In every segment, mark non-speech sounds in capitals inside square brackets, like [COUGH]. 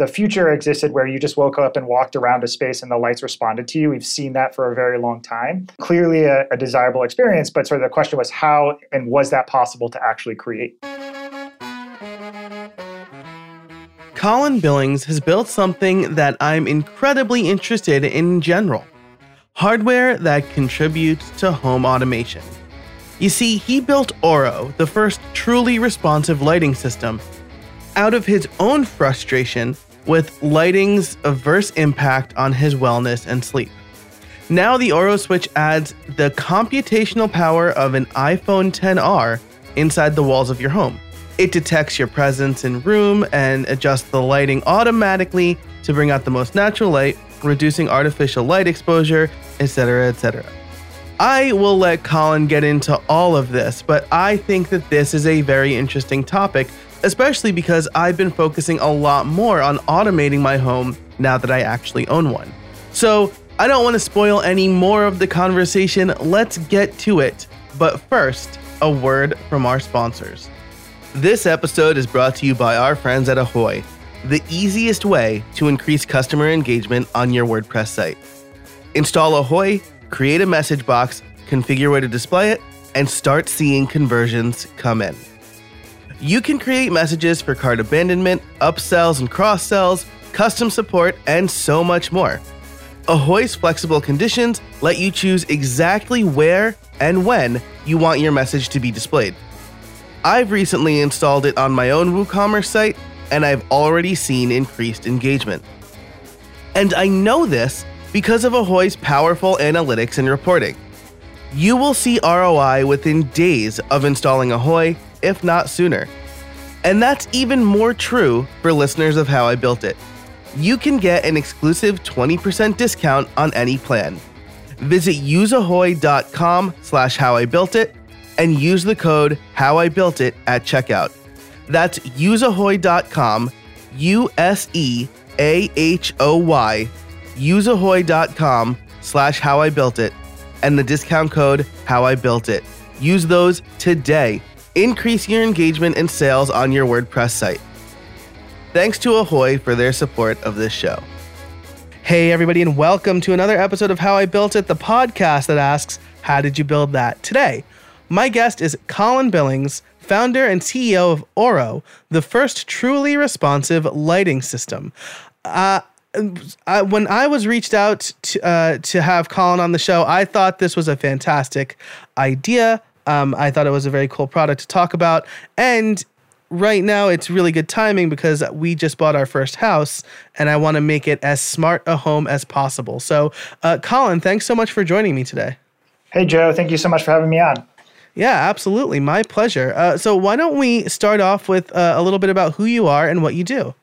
the future existed where you just woke up and walked around a space and the lights responded to you. We've seen that for a very long time. Clearly a, a desirable experience, but sort of the question was how and was that possible to actually create? Colin Billings has built something that I'm incredibly interested in in general hardware that contributes to home automation. You see, he built Orro, the first truly responsive lighting system, out of his own frustration with lighting's adverse impact on his wellness and sleep. Now, the Orro Switch adds the computational power of an iPhone XR inside the walls of your home. It detects your presence in room and adjusts the lighting automatically to bring out the most natural light, reducing artificial light exposure, etc., etc. I will let Colin get into all of this, but I think that this is a very interesting topic, especially because I've been focusing a lot more on automating my home now that I actually own one. So, I don't want to spoil any more of the conversation. Let's get to it. But first, a word from our sponsors. This episode is brought to you by our friends at Ahoy, the easiest way to increase customer engagement on your WordPress site. Install Ahoy, create a message box, configure where to display it, and start seeing conversions come in. You can create messages for cart abandonment, upsells and cross sells, custom support, and so much more. Ahoy's flexible conditions let you choose exactly where and when you want your message to be displayed. I've recently installed it on my own WooCommerce site, and I've already seen increased engagement. And I know this because of Ahoy's powerful analytics and reporting. You will see ROI within days of installing Ahoy, if not sooner. And that's even more true for listeners of How I Built It. You can get an exclusive 20% discount on any plan. Visit useahoy.com slash howibuiltit and use the code HowIBuiltIt at checkout. That's useahoy.com, U S E A H O Y, useahoy.com slash howibuiltit, and the discount code HowIBuiltIt. Use those today. Increase your engagement and sales on your WordPress site. Thanks to Ahoy for their support of this show. Hey, everybody, and welcome to another episode of How I Built It, the podcast that asks, How did you build that? Today, my guest is Colin Billings, founder and CEO of Orro, the first truly responsive lighting system. Uh, I, when I was reached out to, uh, to have Colin on the show, I thought this was a fantastic idea. Um, I thought it was a very cool product to talk about. And right now, it's really good timing because we just bought our first house and I want to make it as smart a home as possible. So, uh, Colin, thanks so much for joining me today. Hey, Joe. Thank you so much for having me on. Yeah, absolutely. My pleasure. Uh, so, why don't we start off with uh, a little bit about who you are and what you do?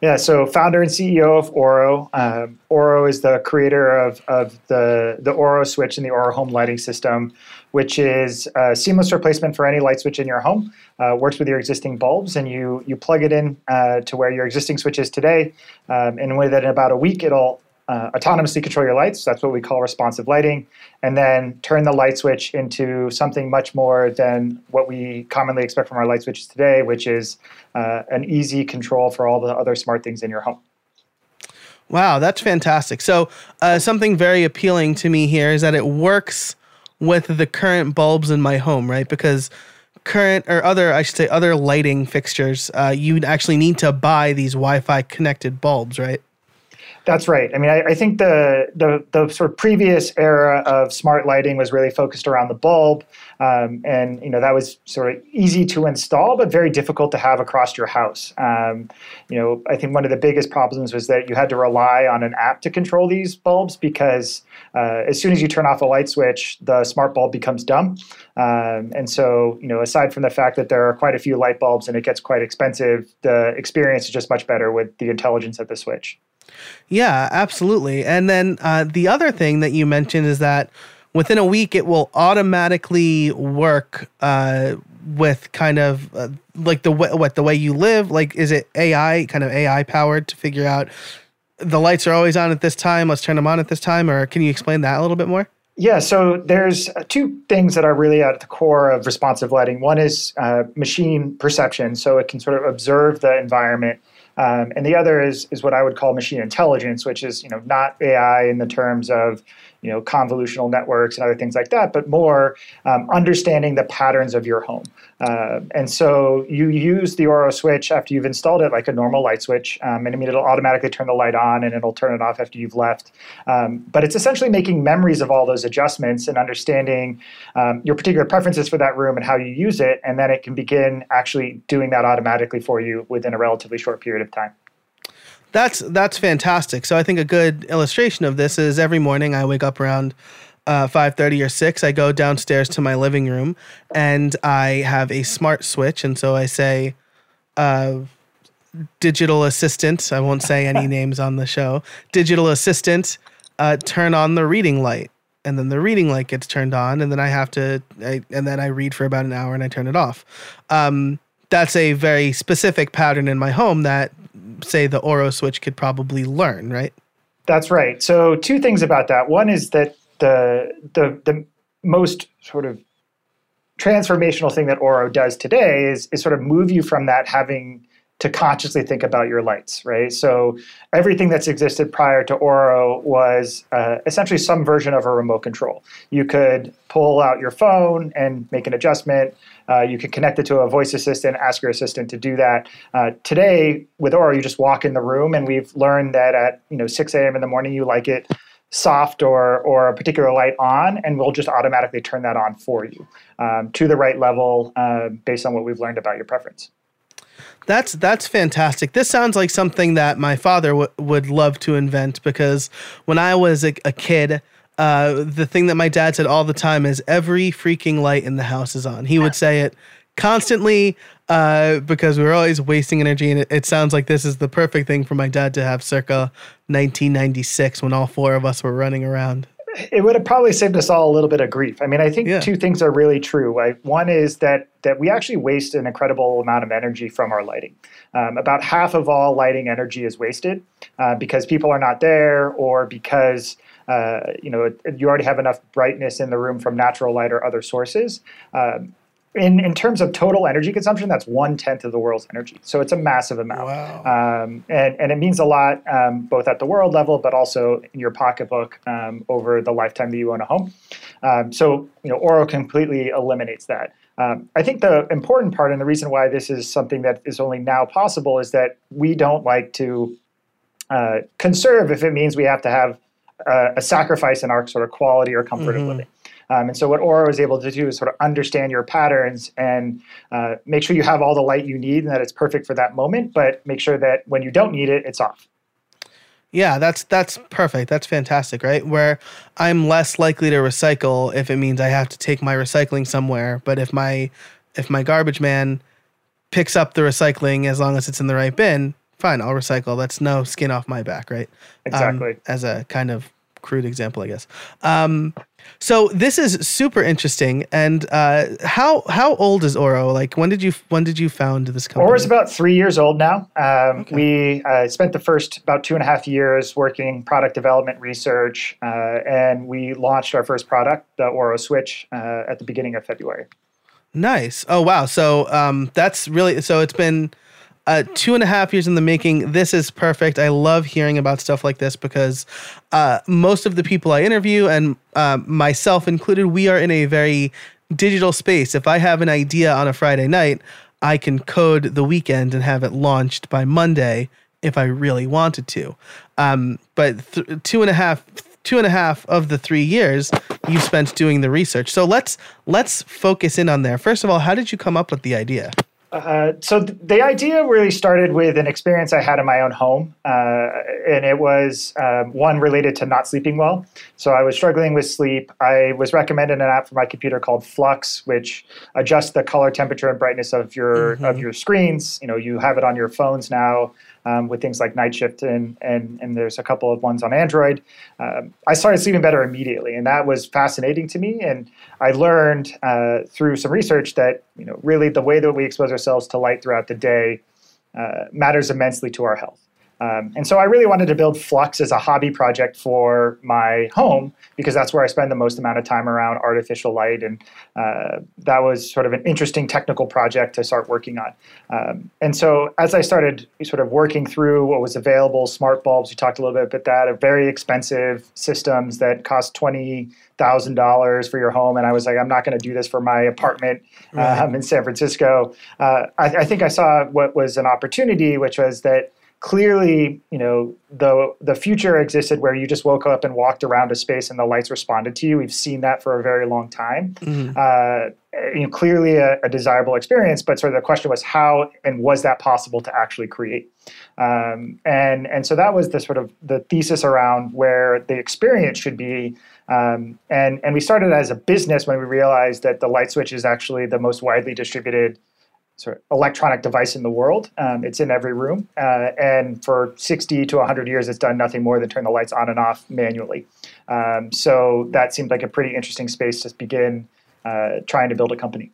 Yeah, so founder and CEO of Orro. Um, Orro is the creator of, of the, the Orro switch and the Orro home lighting system, which is a seamless replacement for any light switch in your home. Uh, works with your existing bulbs, and you you plug it in uh, to where your existing switch is today. Um, and within about a week, it'll uh, autonomously control your lights. That's what we call responsive lighting. And then turn the light switch into something much more than what we commonly expect from our light switches today, which is uh, an easy control for all the other smart things in your home. Wow, that's fantastic. So, uh, something very appealing to me here is that it works with the current bulbs in my home, right? Because current or other, I should say, other lighting fixtures, uh, you'd actually need to buy these Wi Fi connected bulbs, right? That's right. I mean, I, I, think the, the the sort of previous era of smart lighting was really focused around the bulb, um, and you know that was sort of easy to install, but very difficult to have across your house. Um, you know, I think one of the biggest problems was that you had to rely on an app to control these bulbs because uh, as soon as you turn off a light switch, the smart bulb becomes dumb. Um, and so, you know, aside from the fact that there are quite a few light bulbs and it gets quite expensive, the experience is just much better with the intelligence of the switch. Yeah, absolutely. And then uh, the other thing that you mentioned is that within a week it will automatically work uh, with kind of uh, like the way, what the way you live. Like, is it AI kind of AI powered to figure out the lights are always on at this time? Let's turn them on at this time. Or can you explain that a little bit more? Yeah, so there's uh, two things that are really at the core of responsive lighting. One is uh, machine perception, so it can sort of observe the environment Um, and the other is is what I would call machine intelligence, which is you know not AI in the terms of you know convolutional networks and other things like that, but more um, understanding the patterns of your home. Uh, and so you use the Orro switch after you've installed it like a normal light switch, um, and I mean it'll automatically turn the light on and it'll turn it off after you've left. Um, but it's essentially making memories of all those adjustments and understanding um, your particular preferences for that room and how you use it, and then it can begin actually doing that automatically for you within a relatively short period of time. That's that's fantastic. So I think a good illustration of this is every morning I wake up around uh, 5.30 or 6 i go downstairs to my living room and i have a smart switch. And so i say uh, digital assistant. I won't say any [LAUGHS] names on the show. Digital assistant uh, turn on the reading light. And then the reading light gets turned on and then i have to I, and then i read for about an hour and i turn it off. Um, that's a very specific pattern in my home that say the Orro switch could probably learn right that's right so two things about that one is that the the the most sort of transformational thing that Orro does today is is sort of move you from that having to consciously think about your lights, right? So everything that's existed prior to Orro was uh, essentially some version of a remote control. You could pull out your phone and make an adjustment. Uh, you can connect it to a voice assistant, ask your assistant to do that. Uh, today with Orro, you just walk in the room, and we've learned that at you know 6 a.m. in the morning, you like it soft or or a particular light on, and we'll just automatically turn that on for you um, to the right level uh, based on what we've learned about your preference. That's that's fantastic. This sounds like something that my father w- would love to invent because when I was a, a kid, uh, the thing that my dad said all the time is every freaking light in the house is on. He would say it constantly uh, because we were always wasting energy. And it, it, sounds like this is the perfect thing for my dad to have circa 1996 when all four of us were running around. It would have probably saved us all a little bit of grief. I mean, I think yeah. two things are really true. Right? One is that that we actually waste an incredible amount of energy from our lighting. Um, about half of all lighting energy is wasted uh, because people are not there, or because uh, you know you already have enough brightness in the room from natural light or other sources. Um, in, in terms of total energy consumption, that's one tenth of the world's energy. So it's a massive amount. Wow. Um, and, and it means a lot um, both at the world level, but also in your pocketbook um, over the lifetime that you own a home. Um, so, you know, Orro completely eliminates that. Um, I think the important part and the reason why this is something that is only now possible is that we don't like to uh, conserve if it means we have to have uh, a sacrifice in our sort of quality or comfort mm-hmm. of living. Um, and so what Orro is able to do is sort of understand your patterns and uh, make sure you have all the light you need and that it's perfect for that moment, but make sure that when you don't need it, it's off. Yeah, that's that's perfect. That's fantastic, right? Where I'm less likely to recycle if it means I have to take my recycling somewhere, but if my if my garbage man picks up the recycling as long as it's in the right bin, fine, I'll recycle. That's no skin off my back, right? Exactly. Um, as a kind of crude example, I guess. Um, so this is super interesting. And uh, how how old is Orro? Like when did you when did you found this company? Orro's about three years old now. Um, okay. We uh, spent the first about two and a half years working product development research, uh, and we launched our first product, the Orro Switch, uh, at the beginning of February. Nice. Oh wow. So um, that's really so. It's been uh, two and a half years in the making. This is perfect. I love hearing about stuff like this because uh, most of the people I interview, and uh, myself included, we are in a very digital space. If I have an idea on a Friday night, I can code the weekend and have it launched by Monday if I really wanted to. Um, but th- two and a half two and a half of the three years you spent doing the research. So let's let's focus in on there. First of all, how did you come up with the idea? Uh, so th- the idea really started with an experience I had in my own home, uh, and it was um, one related to not sleeping well. So I was struggling with sleep. I was recommended an app for my computer called Flux, which adjusts the color, temperature, and brightness of your mm-hmm. of your screens. You know, you have it on your phones now um, with things like Night Shift, and, and, and there's a couple of ones on Android. Um, I started sleeping better immediately, and that was fascinating to me. And I learned uh, through some research that you know really the way that we expose ourselves to light throughout the day uh, matters immensely to our health. Um, and so I really wanted to build Flux as a hobby project for my home because that's where I spend the most amount of time around artificial light. And uh, that was sort of an interesting technical project to start working on. Um, and so as I started sort of working through what was available, smart bulbs, we talked a little bit about that, are very expensive systems that cost 20 thousand dollars for your home, and I was like, I'm not going to do this for my apartment right. um, in San Francisco. Uh, I, I, think I saw what was an opportunity, which was that clearly, you know, the the future existed where you just woke up and walked around a space and the lights responded to you. We've seen that for a very long time. Mm-hmm. Uh, you know, clearly a, a, desirable experience, but sort of the question was how and was that possible to actually create? Um, and and so that was the sort of the thesis around where the experience should be. Um, and and we started as a business when we realized that the light switch is actually the most widely distributed sort of electronic device in the world. Um, it's in every room, uh, and for 60 to 100 years, it's done nothing more than turn the lights on and off manually. Um, so that seemed like a pretty interesting space to begin uh, trying to build a company.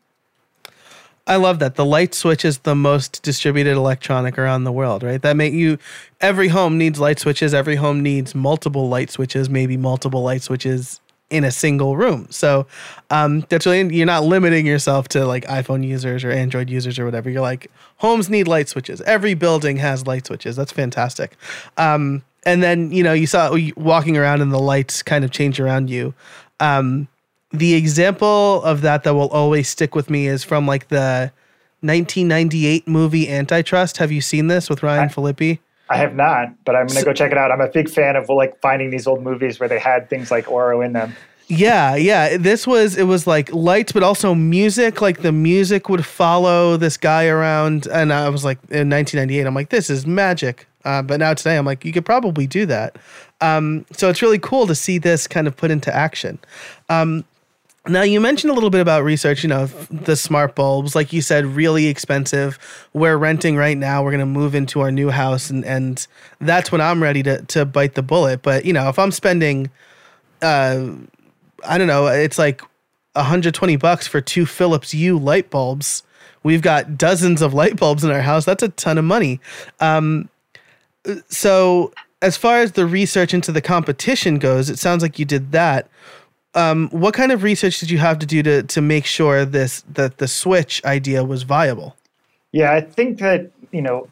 I love that the light switch is the most distributed electronic around the world, right? That make you every home needs light switches. Every home needs multiple light switches, maybe multiple light switches in a single room. So um, that's really you're not limiting yourself to like iPhone users or Android users or whatever. You're like homes need light switches. Every building has light switches. That's fantastic. Um, and then you know you saw walking around and the lights kind of change around you. Um, the example of that that will always stick with me is from like the 1998 movie Antitrust. Have you seen this with Ryan I? I have not, but I'm going to so, go check it out. I'm a big fan of like finding these old movies where they had things like Orro in them. Yeah, yeah. This was it was like lights, but also music. Like the music would follow this guy around, and I was like, in 1998, I'm like, this is magic. Uh, but now today, I'm like, you could probably do that. Um, so it's really cool to see this kind of put into action. Um, now you mentioned a little bit about research, you know, the smart bulbs, like you said, really expensive. We're renting right now. We're going to move into our new house and and that's when I'm ready to to bite the bullet. But, you know, if I'm spending uh I don't know, it's like 120 bucks for two Philips Hue light bulbs. We've got dozens of light bulbs in our house. That's a ton of money. Um so as far as the research into the competition goes, it sounds like you did that um, what kind of research did you have to do to to make sure this that the switch idea was viable? Yeah, I think that you know,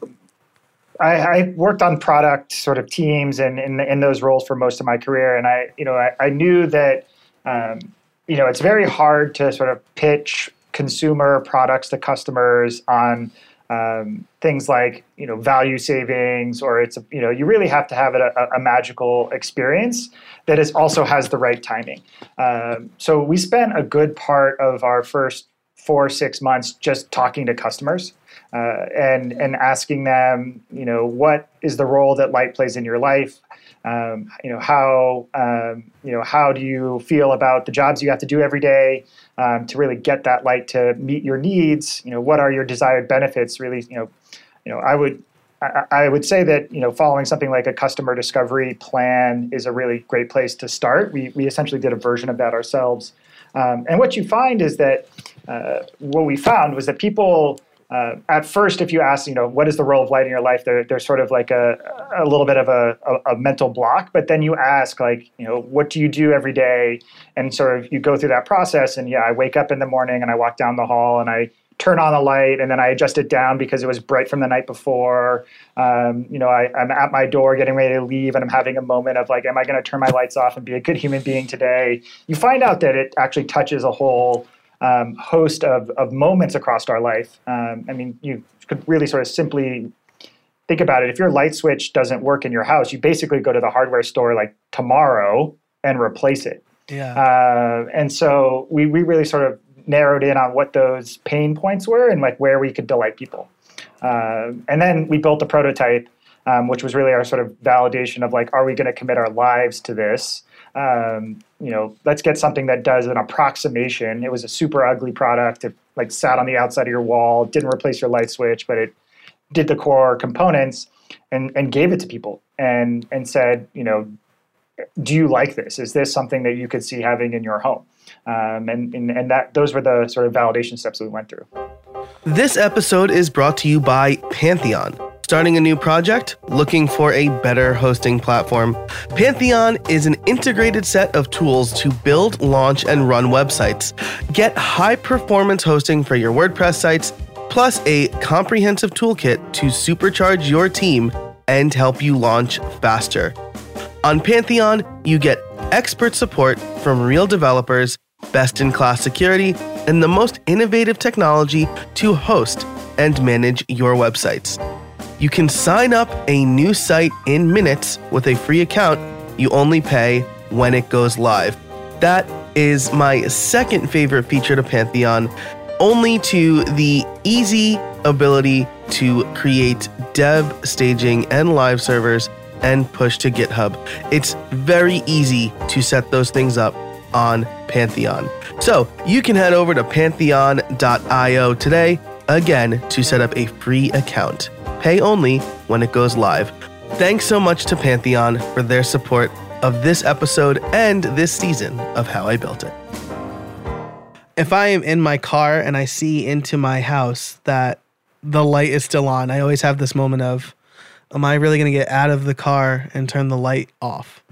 I, I worked on product sort of teams and in, in those roles for most of my career, and I you know I, I knew that um, you know it's very hard to sort of pitch consumer products to customers on um, things like you know value savings or it's a, you know you really have to have a, a, magical experience that is also has the right timing. Um, so we spent a good part of our first four six months just talking to customers uh, and and asking them you know what is the role that light plays in your life um, you know how um, you know how do you feel about the jobs you have to do every day um, to really get that light to meet your needs. You know, what are your desired benefits? Really, you know, you know, I would I, would say that you know following something like a customer discovery plan is a really great place to start. We we essentially did a version of that ourselves, um, and what you find is that uh, what we found was that people uh, at first, if you ask, you know, what is the role of light in your life, there, there's sort of like a, a little bit of a, a, a, mental block. But then you ask, like, you know, what do you do every day? And sort of you go through that process. And yeah, I wake up in the morning and I walk down the hall and I turn on the light and then I adjust it down because it was bright from the night before. Um, you know, I, am at my door getting ready to leave and I'm having a moment of like, am I going to turn my lights off and be a good human being today? You find out that it actually touches a whole um, host of, of moments across our life. Um, I mean, you could really sort of simply think about it. If your light switch doesn't work in your house, you basically go to the hardware store like tomorrow and replace it. Yeah. Uh, and so we, we really sort of narrowed in on what those pain points were and like where we could delight people. Uh, and then we built a prototype, um, which was really our sort of validation of like, are we going to commit our lives to this? Um, you know, let's get something that does an approximation. It was a super ugly product. It like sat on the outside of your wall, didn't replace your light switch, but it did the core components and, and gave it to people and, and said, you know, do you like this? Is this something that you could see having in your home? Um, and, and, and that those were the sort of validation steps that we went through. This episode is brought to you by Pantheon Starting a new project? Looking for a better hosting platform? Pantheon is an integrated set of tools to build, launch, and run websites. Get high performance hosting for your WordPress sites, plus a comprehensive toolkit to supercharge your team and help you launch faster. On Pantheon, you get expert support from real developers, best in class security, and the most innovative technology to host and manage your websites. You can sign up a new site in minutes with a free account. You only pay when it goes live. That is my second favorite feature to Pantheon, only to the easy ability to create dev, staging, and live servers and push to GitHub. It's very easy to set those things up on Pantheon. So you can head over to pantheon.io today, again, to set up a free account. Pay only when it goes live. Thanks so much to Pantheon for their support of this episode and this season of How I Built It. If I am in my car and I see into my house that the light is still on, I always have this moment of, am I really going to get out of the car and turn the light off?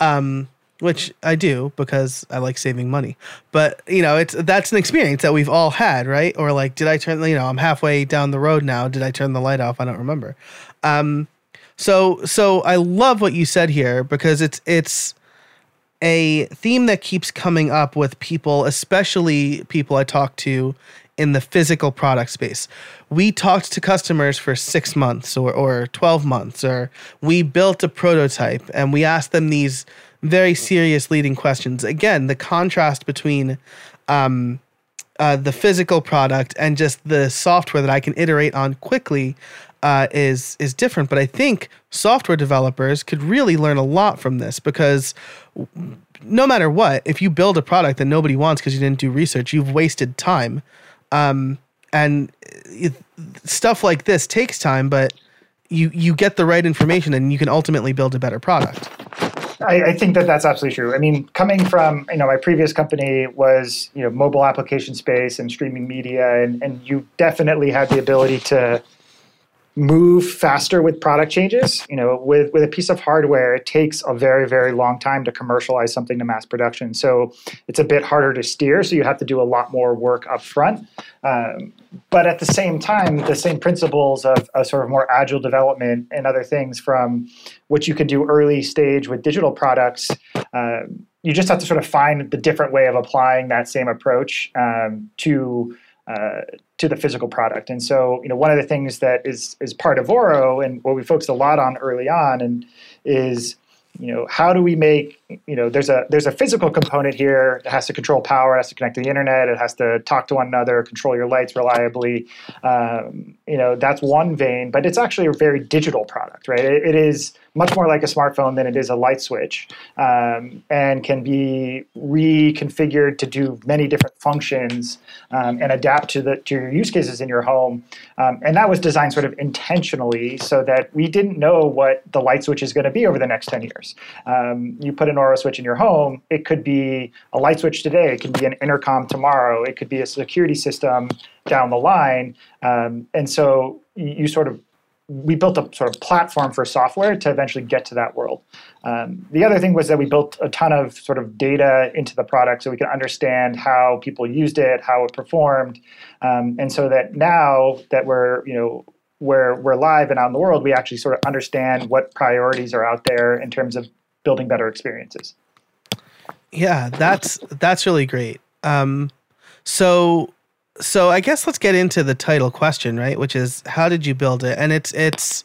Um, which I do because I like saving money. But you know, it's that's an experience that we've all had, right? Or like, did I turn? You know, I'm halfway down the road now. Did I turn the light off? I don't remember. Um, so so I love what you said here because it's it's a theme that keeps coming up with people, especially people I talk to in the physical product space. We talked to customers for six months or, or 12 months, or we built a prototype and we asked them these very serious leading questions. Again, the contrast between um, uh, the physical product and just the software that I can iterate on quickly uh, is is different. But I think software developers could really learn a lot from this because no matter what, if you build a product that nobody wants because you didn't do research, you've wasted time. Um, and it, stuff like this takes time, but you you get the right information and you can ultimately build a better product. I, I, think that that's absolutely true. I mean, coming from you know my previous company was you know mobile application space and streaming media, and and you definitely had the ability to move faster with product changes. You know, with with a piece of hardware, it takes a very very long time to commercialize something to mass production. So it's a bit harder to steer. So you have to do a lot more work up front. Um, but at the same time, the same principles of, of sort of more agile development and other things from what you can do early stage with digital products. Um, you just have to sort of find the different way of applying that same approach um, to uh, to the physical product. And so, you know, one of the things that is is part of Orro and what we focused a lot on early on and is you know how do we make you know there's a there's a physical component here it has to control power it has to connect to the internet it has to talk to one another control your lights reliably um, you know that's one vein but it's actually a very digital product right it, it is much more like a smartphone than it is a light switch um, and can be reconfigured to do many different functions um, and adapt to the to your use cases in your home. Um, and that was designed sort of intentionally so that we didn't know what the light switch is going to be over the next 10 years. Um, you put an Orro switch in your home it could be a light switch today it could be an intercom tomorrow it could be a security system down the line. Um, and so you sort of we built a sort of platform for software to eventually get to that world. Um, the other thing was that we built a ton of sort of data into the product so we could understand how people used it, how it performed, um, and so that now that we're you know we're we're live and out in the world, we actually sort of understand what priorities are out there in terms of building better experiences. Yeah, that's that's really great. Um, so so I guess let's get into the title question, right? Which is how did you build it? And it's it's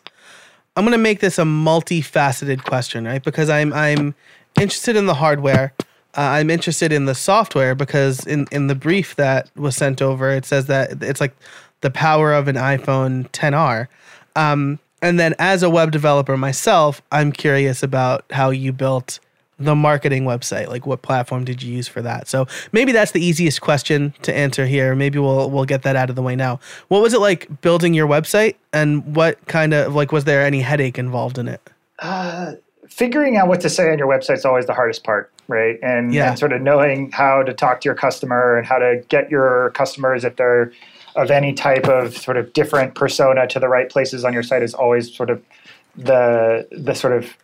I'm gonna make this a multifaceted question, right? Because I'm I'm interested in the hardware. Uh, I'm interested in the software because in in the brief that was sent over, it says that it's like the power of an iPhone XR. Um, and then as a web developer myself, I'm curious about how you built the marketing website like what platform did you use for that? So maybe that's the easiest question to answer here. Maybe we'll we'll get that out of the way now. What was it like building your website and what kind of like was there any headache involved in it? Uh, figuring out what to say on your website is always the hardest part right? And, yeah. and sort of knowing how to talk to your customer and how to get your customers if they're of any type of sort of different persona to the right places on your site is always sort of the the sort of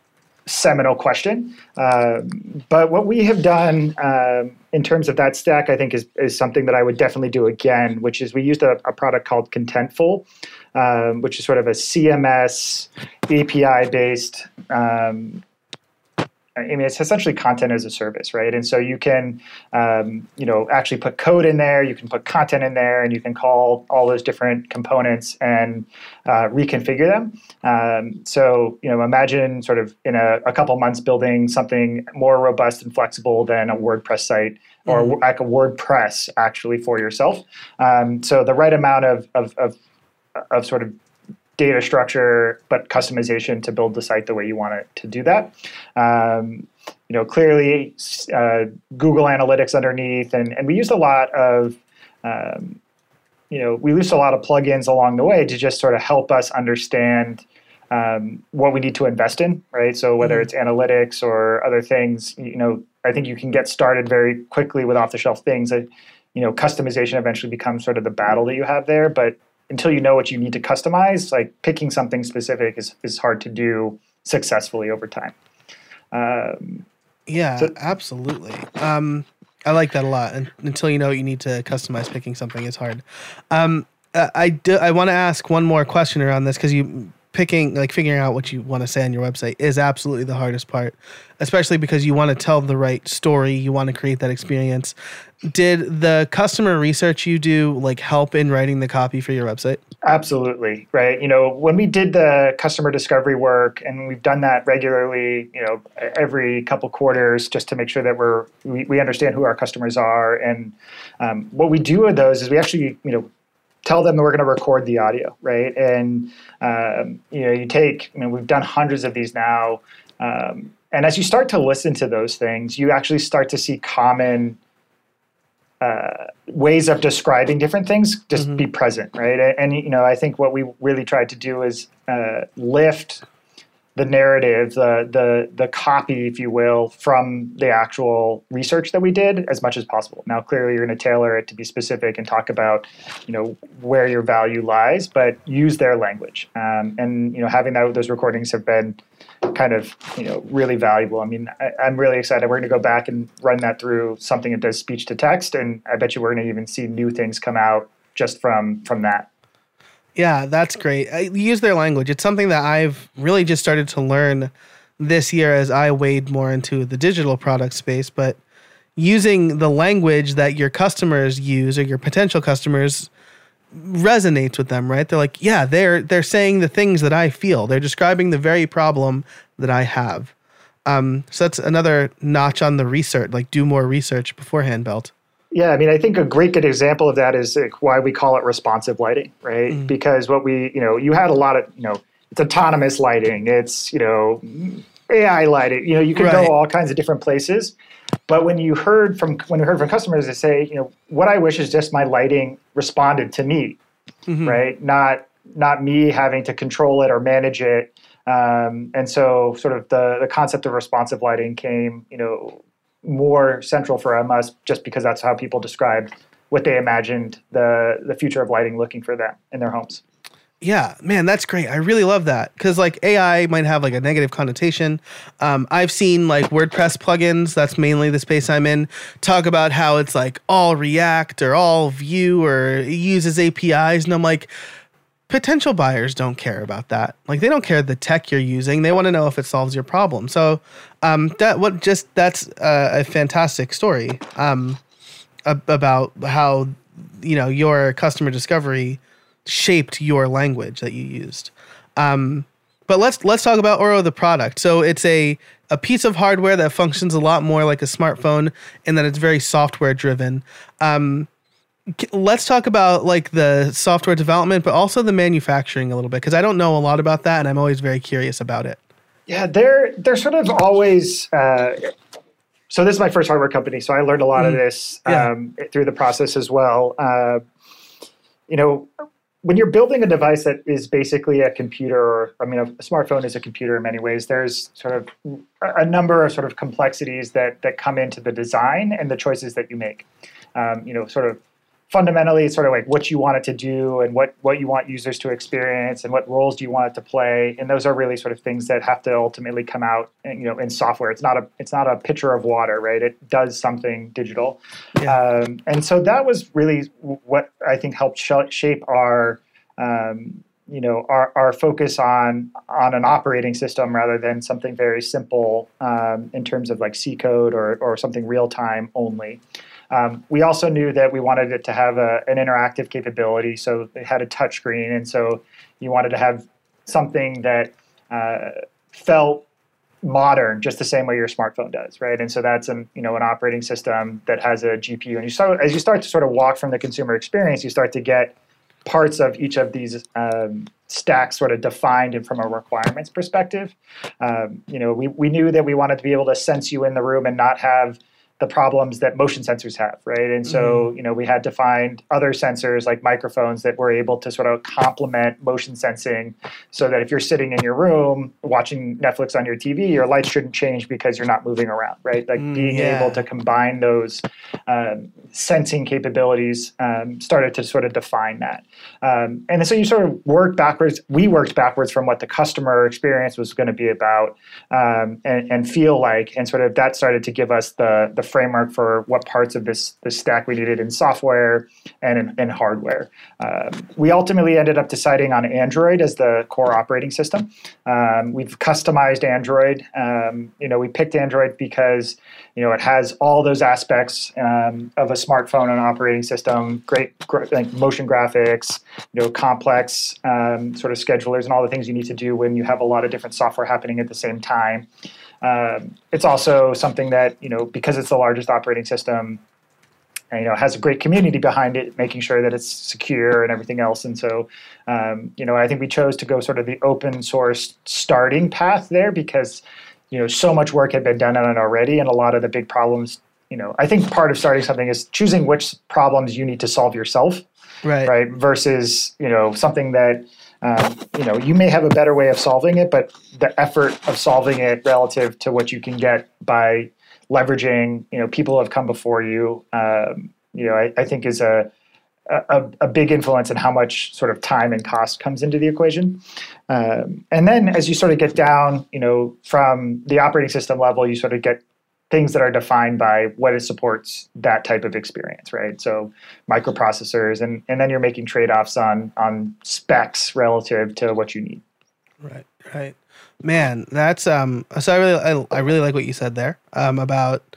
seminal question. Uh, but what we have done um, in terms of that stack, I think, is, is something that I would definitely do again, which is we used a, a product called Contentful, um, which is sort of a CMS API based um, I mean, it's essentially content as a service, right? And so you can, um, you know, actually put code in there. You can put content in there, and you can call all those different components and uh, reconfigure them. Um, so, you know, imagine sort of in a, a, couple months building something more robust and flexible than a WordPress site or mm-hmm. like a WordPress actually for yourself. Um, so the right amount of, of, of of sort of data structure, but customization to build the site the way you want it to do that. Um, you know, clearly uh, Google Analytics underneath, and, and we used a lot of, um, you know, we used a lot of plugins along the way to just sort of help us understand um, what we need to invest in, right? So whether mm-hmm. it's analytics or other things, you know, I think you can get started very quickly with off-the-shelf things. That, you know, customization eventually becomes sort of the battle that you have there, but until you know what you need to customize, like picking something specific is, is hard to do successfully over time. Um, yeah, so, absolutely. Um, I like that a lot. And until you know what you need to customize, picking something is hard. Um, I do, I want to ask one more question around this because you picking like figuring out what you want to say on your website is absolutely the hardest part especially because you want to tell the right story you want to create that experience. Did the customer research you do like help in writing the copy for your website? Absolutely right? You know when we did the customer discovery work and we've done that regularly you know every couple quarters just to make sure that we're we, we understand who our customers are and um, what we do with those is we actually you know tell them that we're going to record the audio, right? And um, you know, you take, I mean, we've done hundreds of these now, um, and as you start to listen to those things, you actually start to see common uh, ways of describing different things. Just mm-hmm. be present, right? And, and, you know, I think what we really tried to do is uh, lift the narrative, the the the copy, if you will, from the actual research that we did as much as possible. Now, clearly, you're going to tailor it to be specific and talk about, you know, where your value lies, but use their language. Um, and you know, having that those recordings have been kind of you know really valuable. I mean, I, am really excited. We're going to go back and run that through something that does speech to text, and I bet you we're going to even see new things come out just from from that. Yeah, that's great. I use their language. It's something that I've really just started to learn this year as I wade more into the digital product space, but using the language that your customers use or your potential customers resonates with them, right? They're like, yeah, they're they're saying the things that I feel. They're describing the very problem that I have. Um, so that's another notch on the research, like do more research beforehand belt. Yeah, I mean, I think a great good example of that is like why we call it responsive lighting, right? Mm. Because what we, you know, you had a lot of, you know, it's autonomous lighting, it's, you know, AI lighting, you know, you can right. go all kinds of different places. But when you heard from when you heard from customers, they say, you know, what I wish is just my lighting responded to me, mm-hmm. right? Not not me having to control it or manage it. Um, and so, sort of the the concept of responsive lighting came, you know, more central for us just because that's how people described what they imagined the the future of lighting looking for them in their homes. Yeah, man, that's great. I really love that because like AI might have like a negative connotation. Um, I've seen like WordPress plugins. That's mainly the space I'm in. Talk about how it's like all React or all Vue or uses APIs, and I'm like, potential buyers don't care about that. Like they don't care the tech you're using. They want to know if it solves your problem. So um, that what just that's a, a fantastic story um, about how you know your customer discovery shaped your language that you used. Um, but let's let's talk about Orro the product. So it's a a piece of hardware that functions a lot more like a smartphone in that it's very software driven. Um, let's talk about like the software development but also the manufacturing a little bit because i don't know a lot about that and i'm always very curious about it yeah they're they're sort of always uh, so this is my first hardware company so i learned a lot mm. of this yeah. um, through the process as well uh, you know when you're building a device that is basically a computer or i mean a, a smartphone is a computer in many ways there's sort of a number of sort of complexities that that come into the design and the choices that you make um, you know sort of fundamentally it's sort of like what you want it to do and what what you want users to experience and what roles do you want it to play. And those are really sort of things that have to ultimately come out in, you know in software. It's not a it's not a pitcher of water right? It does something digital. Yeah. um, and so that was really what i think helped sh- shape our um, you know our, our focus on on an operating system rather than something very simple um, in terms of like c code or, or something real time only um, we also knew that we wanted it to have a, an interactive capability, so it had a touchscreen, and so you wanted to have something that uh, felt modern, just the same way your smartphone does, right? And so that's an you know an operating system that has a GPU, and you start as you start to sort of walk from the consumer experience, you start to get parts of each of these um, stacks sort of defined and from a requirements perspective. Um, you know, we, we knew that we wanted to be able to sense you in the room and not have the problems that motion sensors have, right? And so, mm-hmm. you know, we had to find other sensors like microphones that were able to sort of complement motion sensing so that if you're sitting in your room watching Netflix on your TV, your lights shouldn't change because you're not moving around, right? Like mm, being yeah. able to combine those um, sensing capabilities um, started to sort of define that. Um, and so you sort of work backwards. We worked backwards from what the customer experience was going to be about um, and, and feel like, and sort of that started to give us the, the framework for what parts of this, this stack we needed in software and in, in hardware. Um, we ultimately ended up deciding on Android as the core operating system. Um, we've customized Android. Um, you know, we picked Android because you know it has all those aspects um, of a smartphone and operating system. Great, great like motion graphics. You know, complex um, sort of schedulers and all the things you need to do when you have a lot of different software happening at the same time. Um, it's also something that you know because it's the largest operating system, and, you know has a great community behind it, making sure that it's secure and everything else. And so, um, you know, I think we chose to go sort of the open source starting path there because you know so much work had been done on it already, and a lot of the big problems. You know, I think part of starting something is choosing which problems you need to solve yourself, right? Right, versus you know something that um, you know, you may have a better way of solving it, but the effort of solving it relative to what you can get by leveraging, you know, people have come before you, um, you know, I, I think is a, a, a, big influence in how much sort of time and cost comes into the equation. Um, and then as you sort of get down, you know, from the operating system level, you sort of get things that are defined by what it supports that type of experience, right? So microprocessors, and and then you're making trade offs on on specs relative to what you need. Right, right. Man, that's um. So I really I, I really like what you said there um about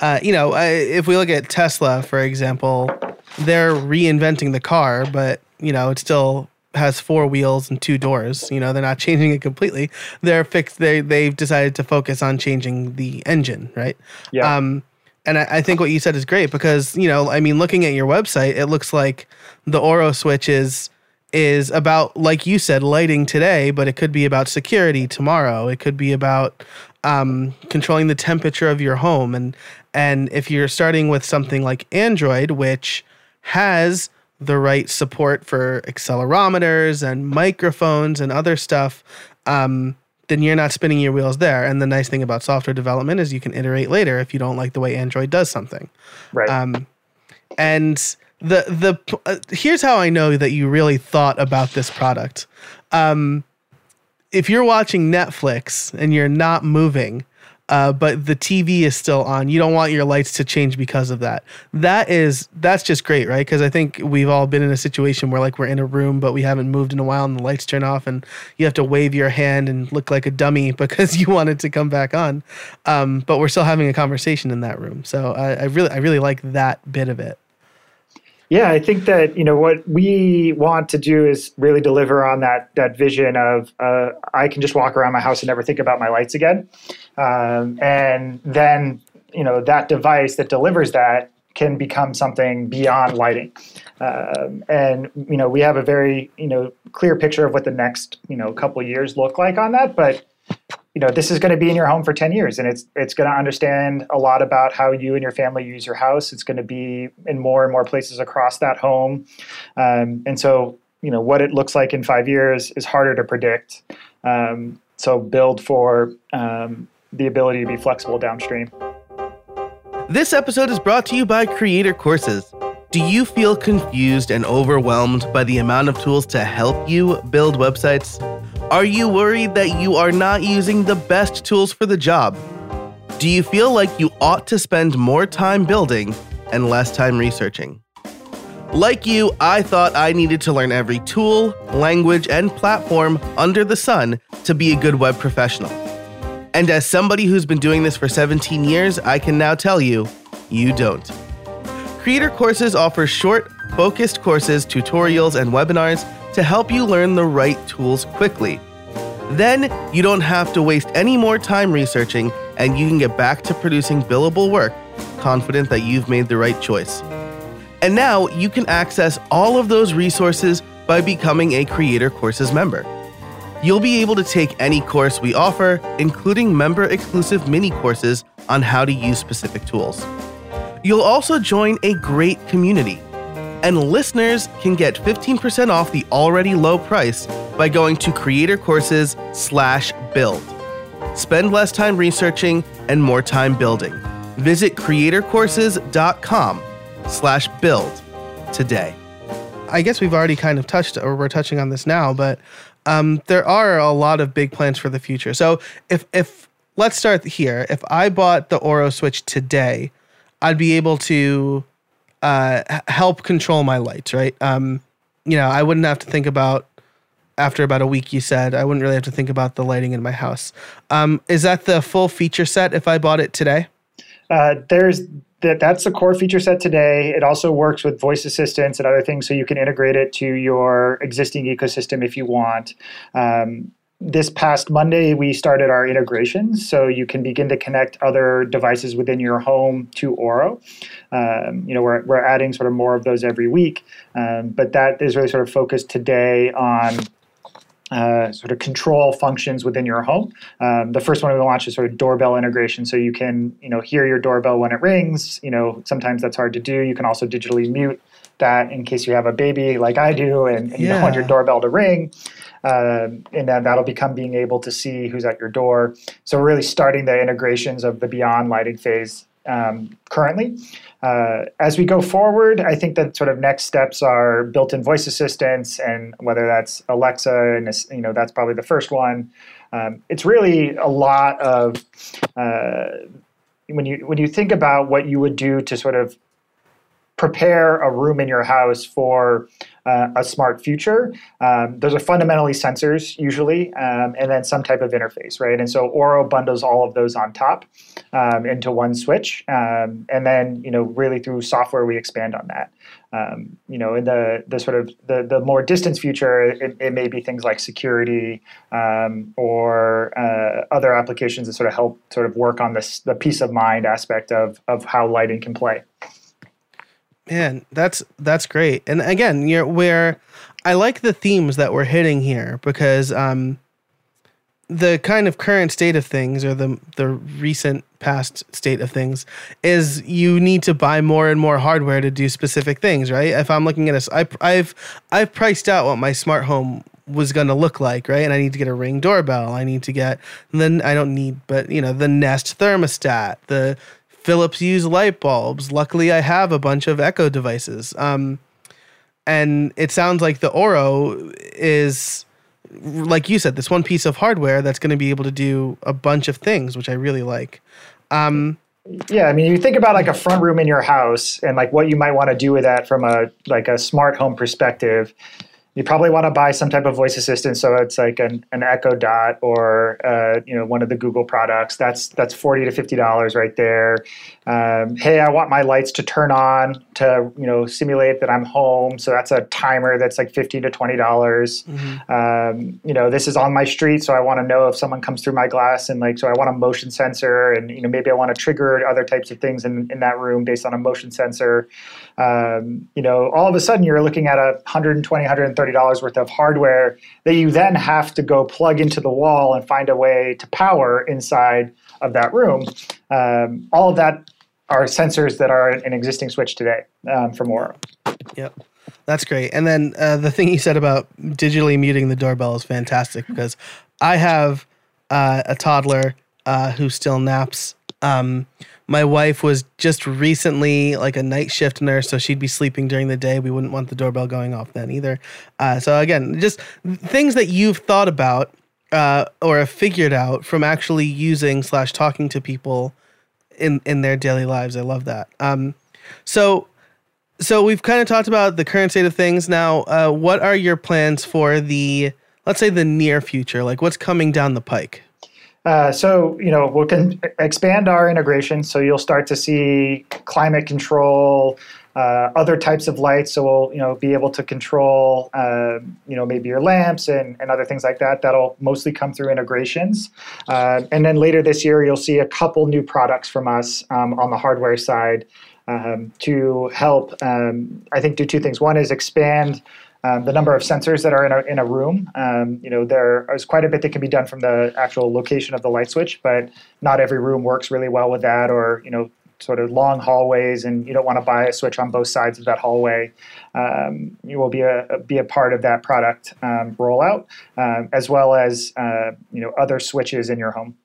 uh you know I, if we look at Tesla for example, they're reinventing the car, but you know it's still has four wheels and two doors. You know, they're not [LAUGHS] changing it completely. They're fixed. They they've decided to focus on changing the engine, right? Yeah. Um, and I, I, think what you said is great because you know, I mean, looking at your website, it looks like the Orro switch is is about like you said, lighting today, but it could be about security tomorrow. It could be about um, controlling the temperature of your home, and and if you're starting with something like Android, which has the right support for accelerometers and microphones and other stuff, um, then you're not spinning your wheels there. And the nice thing about software development is you can iterate later if you don't like the way Android does something. Right. Um, and the the uh, here's how I know that you really thought about this product. Um, if you're watching Netflix and you're not moving, uh, but the TV is still on. You don't want your lights to change because of that. That is that's just great, right? Because I think we've all been in a situation where like we're in a room but we haven't moved in a while and the lights turn off and you have to wave your hand and look like a dummy [LAUGHS] because you wanted to come back on. Um, but we're still having a conversation in that room. So I, I really I really like that bit of it. Yeah, I think that you know what we want to do is really deliver on that that vision of uh, I can just walk around my house and never think about my lights again, um, and then you know that device that delivers that can become something beyond lighting. Um, and you know we have a very you know clear picture of what the next you know couple years look like on that, but you know this is going to be in your home for 10 years and it's it's going to understand a lot about how you and your family use your house. It's going to be in more and more places across that home. Um, and so you know what it looks like in five years is harder to predict. Um, so build for um, the ability to be flexible downstream. This episode is brought to you by creator courses. Do you feel confused and overwhelmed by the amount of tools to help you build websites? Are you worried that you are not using the best tools for the job? Do you feel like you ought to spend more time building and less time researching? Like you, I thought I needed to learn every tool, language, and platform under the sun to be a good web professional. And as somebody who's been doing this for 17 years, I can now tell you, you don't. Creator Courses offers short, focused courses, tutorials, and webinars to help you learn the right tools quickly. Then you don't have to waste any more time researching and you can get back to producing billable work, confident that you've made the right choice. And now you can access all of those resources by becoming a Creator Courses member. You'll be able to take any course we offer, including member exclusive mini courses on how to use specific tools. You'll also join a great community. And listeners can get 15% off the already low price by going to creatorcourses slash build. Spend less time researching and more time building. Visit creatorcourses.com slash build today. I guess we've already kind of touched, or we're touching on this now, but um, there are a lot of big plans for the future. So if if let's start here. If I bought the Orro Switch today, I'd be able to uh, help control my lights, right? Um, you know, I wouldn't have to think about after about a week. You said I wouldn't really have to think about the lighting in my house. Um, is that the full feature set if I bought it today? Uh, there's that. That's the core feature set today. It also works with voice assistants and other things, so you can integrate it to your existing ecosystem if you want. Um, this past Monday, we started our integrations, so you can begin to connect other devices within your home to Orro. Um, you know, we're, we're adding sort of more of those every week, um, but that is really sort of focused today on uh, sort of control functions within your home. Um, the first one we launched is sort of doorbell integration, so you can you know hear your doorbell when it rings. You know, sometimes that's hard to do. You can also digitally mute that in case you have a baby like I do, and, and you don't want your doorbell to ring. Um, and then that'll become being able to see who's at your door. So we're really starting the integrations of the beyond lighting phase um, currently. Uh, as we go forward, I think that sort of next steps are built-in voice assistants, and whether that's Alexa, and you know that's probably the first one. Um, it's really a lot of uh, when you when you think about what you would do to sort of prepare a room in your house for uh, a smart future, um, those are fundamentally sensors usually, um, and then some type of interface, right? And so Orro bundles all of those on top um, into one switch, um, and then you know really through software we expand on that. Um, you know, in the the sort of the the more distance future, it, it may be things like security um, or uh, other applications that sort of help sort of work on this the peace of mind aspect of of how lighting can play. Man, that's that's great. And again, you're where I like the themes that we're hitting here because um the kind of current state of things or the the recent past state of things is you need to buy more and more hardware to do specific things, right? If I'm looking at a, I, I've I've priced out what my smart home was going to look like, right? And I need to get a ring doorbell. I need to get then I don't need, but you know, the Nest thermostat, the Philips Hue light bulbs. Luckily, I have a bunch of Echo devices. Um, and it sounds like the Orro is, like you said, this one piece of hardware that's going to be able to do a bunch of things, which I really like. Um, yeah, I mean, you think about like a front room in your house and like what you might want to do with that from a like a smart home perspective you probably want to buy some type of voice assistant so it's like an, an echo dot or uh, you know one of the google products. That's that's 40 to 50 dollars right there um, hey i want my lights to turn on to you know simulate that i'm home. So that's a timer that's like 15 to 20 dollars. Mm-hmm. um, you know this is on my street so i want to know if someone comes through my glass and like so i want a motion sensor and you know maybe i want to trigger other types of things in, in that room based on a motion sensor. Um, you know all of a sudden you're looking at a 120 130 dollars worth of hardware that you then have to go plug into the wall and find a way to power inside of that room. Um, all of that are sensors that are an existing switch today um, Orro. Yep. That's great. And then uh, the thing you said about digitally muting the doorbell is fantastic because I have uh, a toddler uh, who still naps Um, my wife was just recently like a night shift nurse, so she'd be sleeping during the day. We wouldn't want the doorbell going off then either. Uh, so again, just things that you've thought about uh, or have figured out from actually using slash talking to people in in their daily lives. I love that. Um, so so we've kind of talked about the current state of things. Now, uh, what are your plans for the let's say the near future? Like what's coming down the pike? Uh, so you know we can expand our integration. So you'll start to see climate control, uh, other types of lights. So we'll you know be able to control uh, you know maybe your lamps and, and other things like that. That'll mostly come through integrations. Uh, and then later this year you'll see a couple new products from us um, on the hardware side um, to help. Um, I think do two things. One is expand um, the number of sensors that are in a, in a room. Um, you know, there is quite a bit that can be done from the actual location of the light switch, but not every room works really well with that, or you know, sort of long hallways, and you don't want to buy a switch on both sides of that hallway. Um, you will be a be a part of that product um, rollout, uh, as well as uh, you know other switches in your home.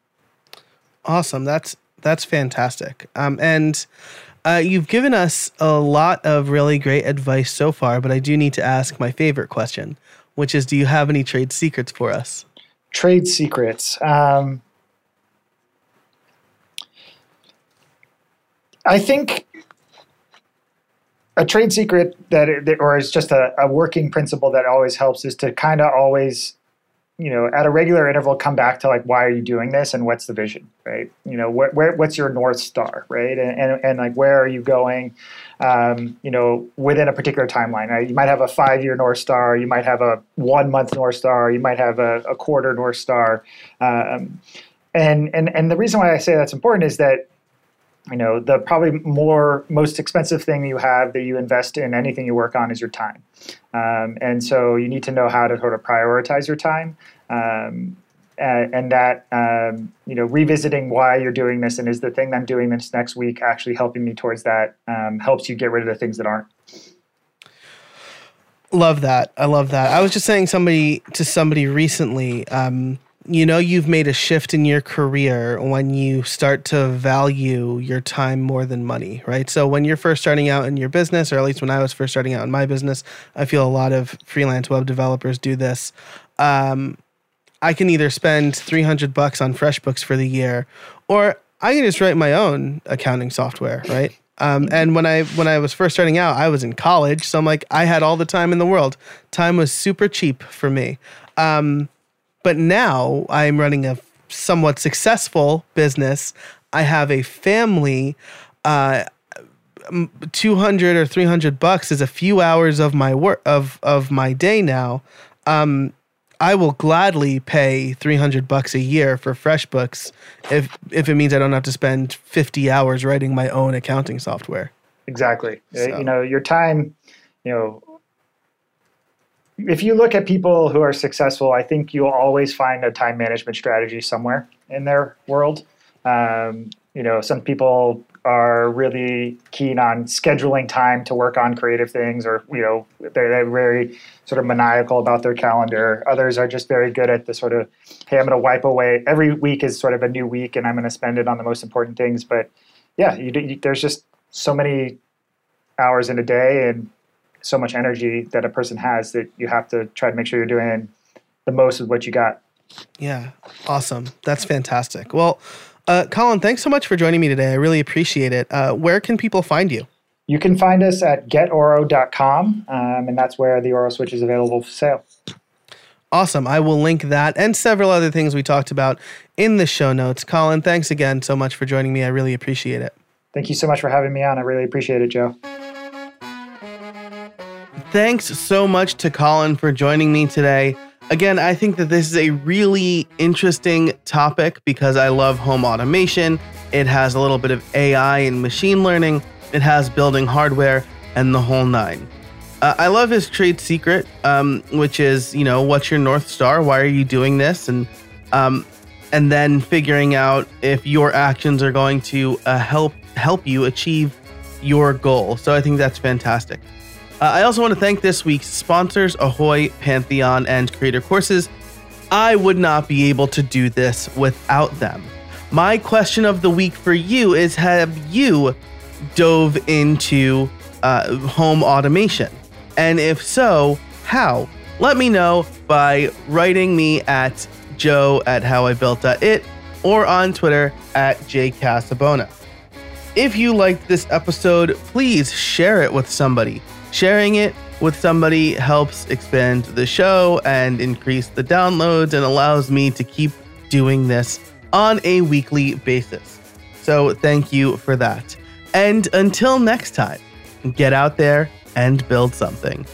Awesome. That's that's fantastic. Um, and uh, you've given us a lot of really great advice so far, but I do need to ask my favorite question, which is do you have any trade secrets for us? Trade secrets. Um, I think a trade secret that, or is just a, a working principle that always helps is to kind of always you know at a regular interval come back to like why are you doing this and what's the vision right you know where what's your north star right and, and, and like where are you going um, you know within a particular timeline right? you might have a five year north star you might have a one month north star you might have a, a quarter north star um, and and and the reason why i say that's important is that you know the probably more most expensive thing you have that you invest in anything you work on is your time. Um, and so you need to know how to sort of prioritize your time. Um, and, that um, you know revisiting why you're doing this and is the thing i'm doing this next week actually helping me towards that um, helps you get rid of the things that aren't. Love that. I love that. I was just saying somebody to somebody recently um, you know you've made a shift in your career when you start to value your time more than money, right? So when you're first starting out in your business, or at least when I was first starting out in my business, I feel a lot of freelance web developers do this. Um, I can either spend 300 bucks on FreshBooks for the year, or I can just write my own accounting software, right? Um, and when I when I was first starting out, I was in college, so I'm like, I had all the time in the world. Time was super cheap for me. Um, but now I'm running a somewhat successful business. I have a family. Uh, 200 or 300 bucks is a few hours of my work of of my day now um, I will gladly pay 300 bucks a year for FreshBooks if if it means I don't have to spend 50 hours writing my own accounting software. Exactly. Uh, so. You know, your time, you know, if you look at people who are successful, I think you'll always find a time management strategy somewhere in their world. Um, you know, some people are really keen on scheduling time to work on creative things, or you know, they're, they're very sort of maniacal about their calendar. Others are just very good at the sort of, hey, I'm going to wipe away. Every week is sort of a new week, and I'm going to spend it on the most important things. But yeah, you, you, there's just so many hours in a day, and so much energy that a person has that you have to try to make sure you're doing the most of what you got. Yeah, awesome. That's fantastic. Well, uh, Colin, thanks so much for joining me today. I really appreciate it. Uh, where can people find you? You can find us at getorro.com, um, and that's where the Orro Switch is available for sale. Awesome. I will link that and several other things we talked about in the show notes. Colin, thanks again so much for joining me. I really appreciate it. Thank you so much for having me on. I really appreciate it, Joe. Thanks so much to Colin for joining me today. Again, I think that this is a really interesting topic because I love home automation. It has a little bit of AI and machine learning, it has building hardware, and the whole nine. Uh, I love his trade secret, um, which is, you know, what's your North Star? Why are you doing this? And um, and then figuring out if your actions are going to uh, help help you achieve your goal. So I think that's fantastic. Uh, I also want to thank this week's sponsors, Ahoy, Pantheon, and Creator Courses. I would not be able to do this without them. My question of the week for you is Have you dove into uh, home automation? And if so, how? Let me know by writing me at joe at howibuilt.it or on Twitter at jcasabona. If you liked this episode, please share it with somebody. Sharing it with somebody helps expand the show and increase the downloads and allows me to keep doing this on a weekly basis. So, thank you for that. And until next time, get out there and build something.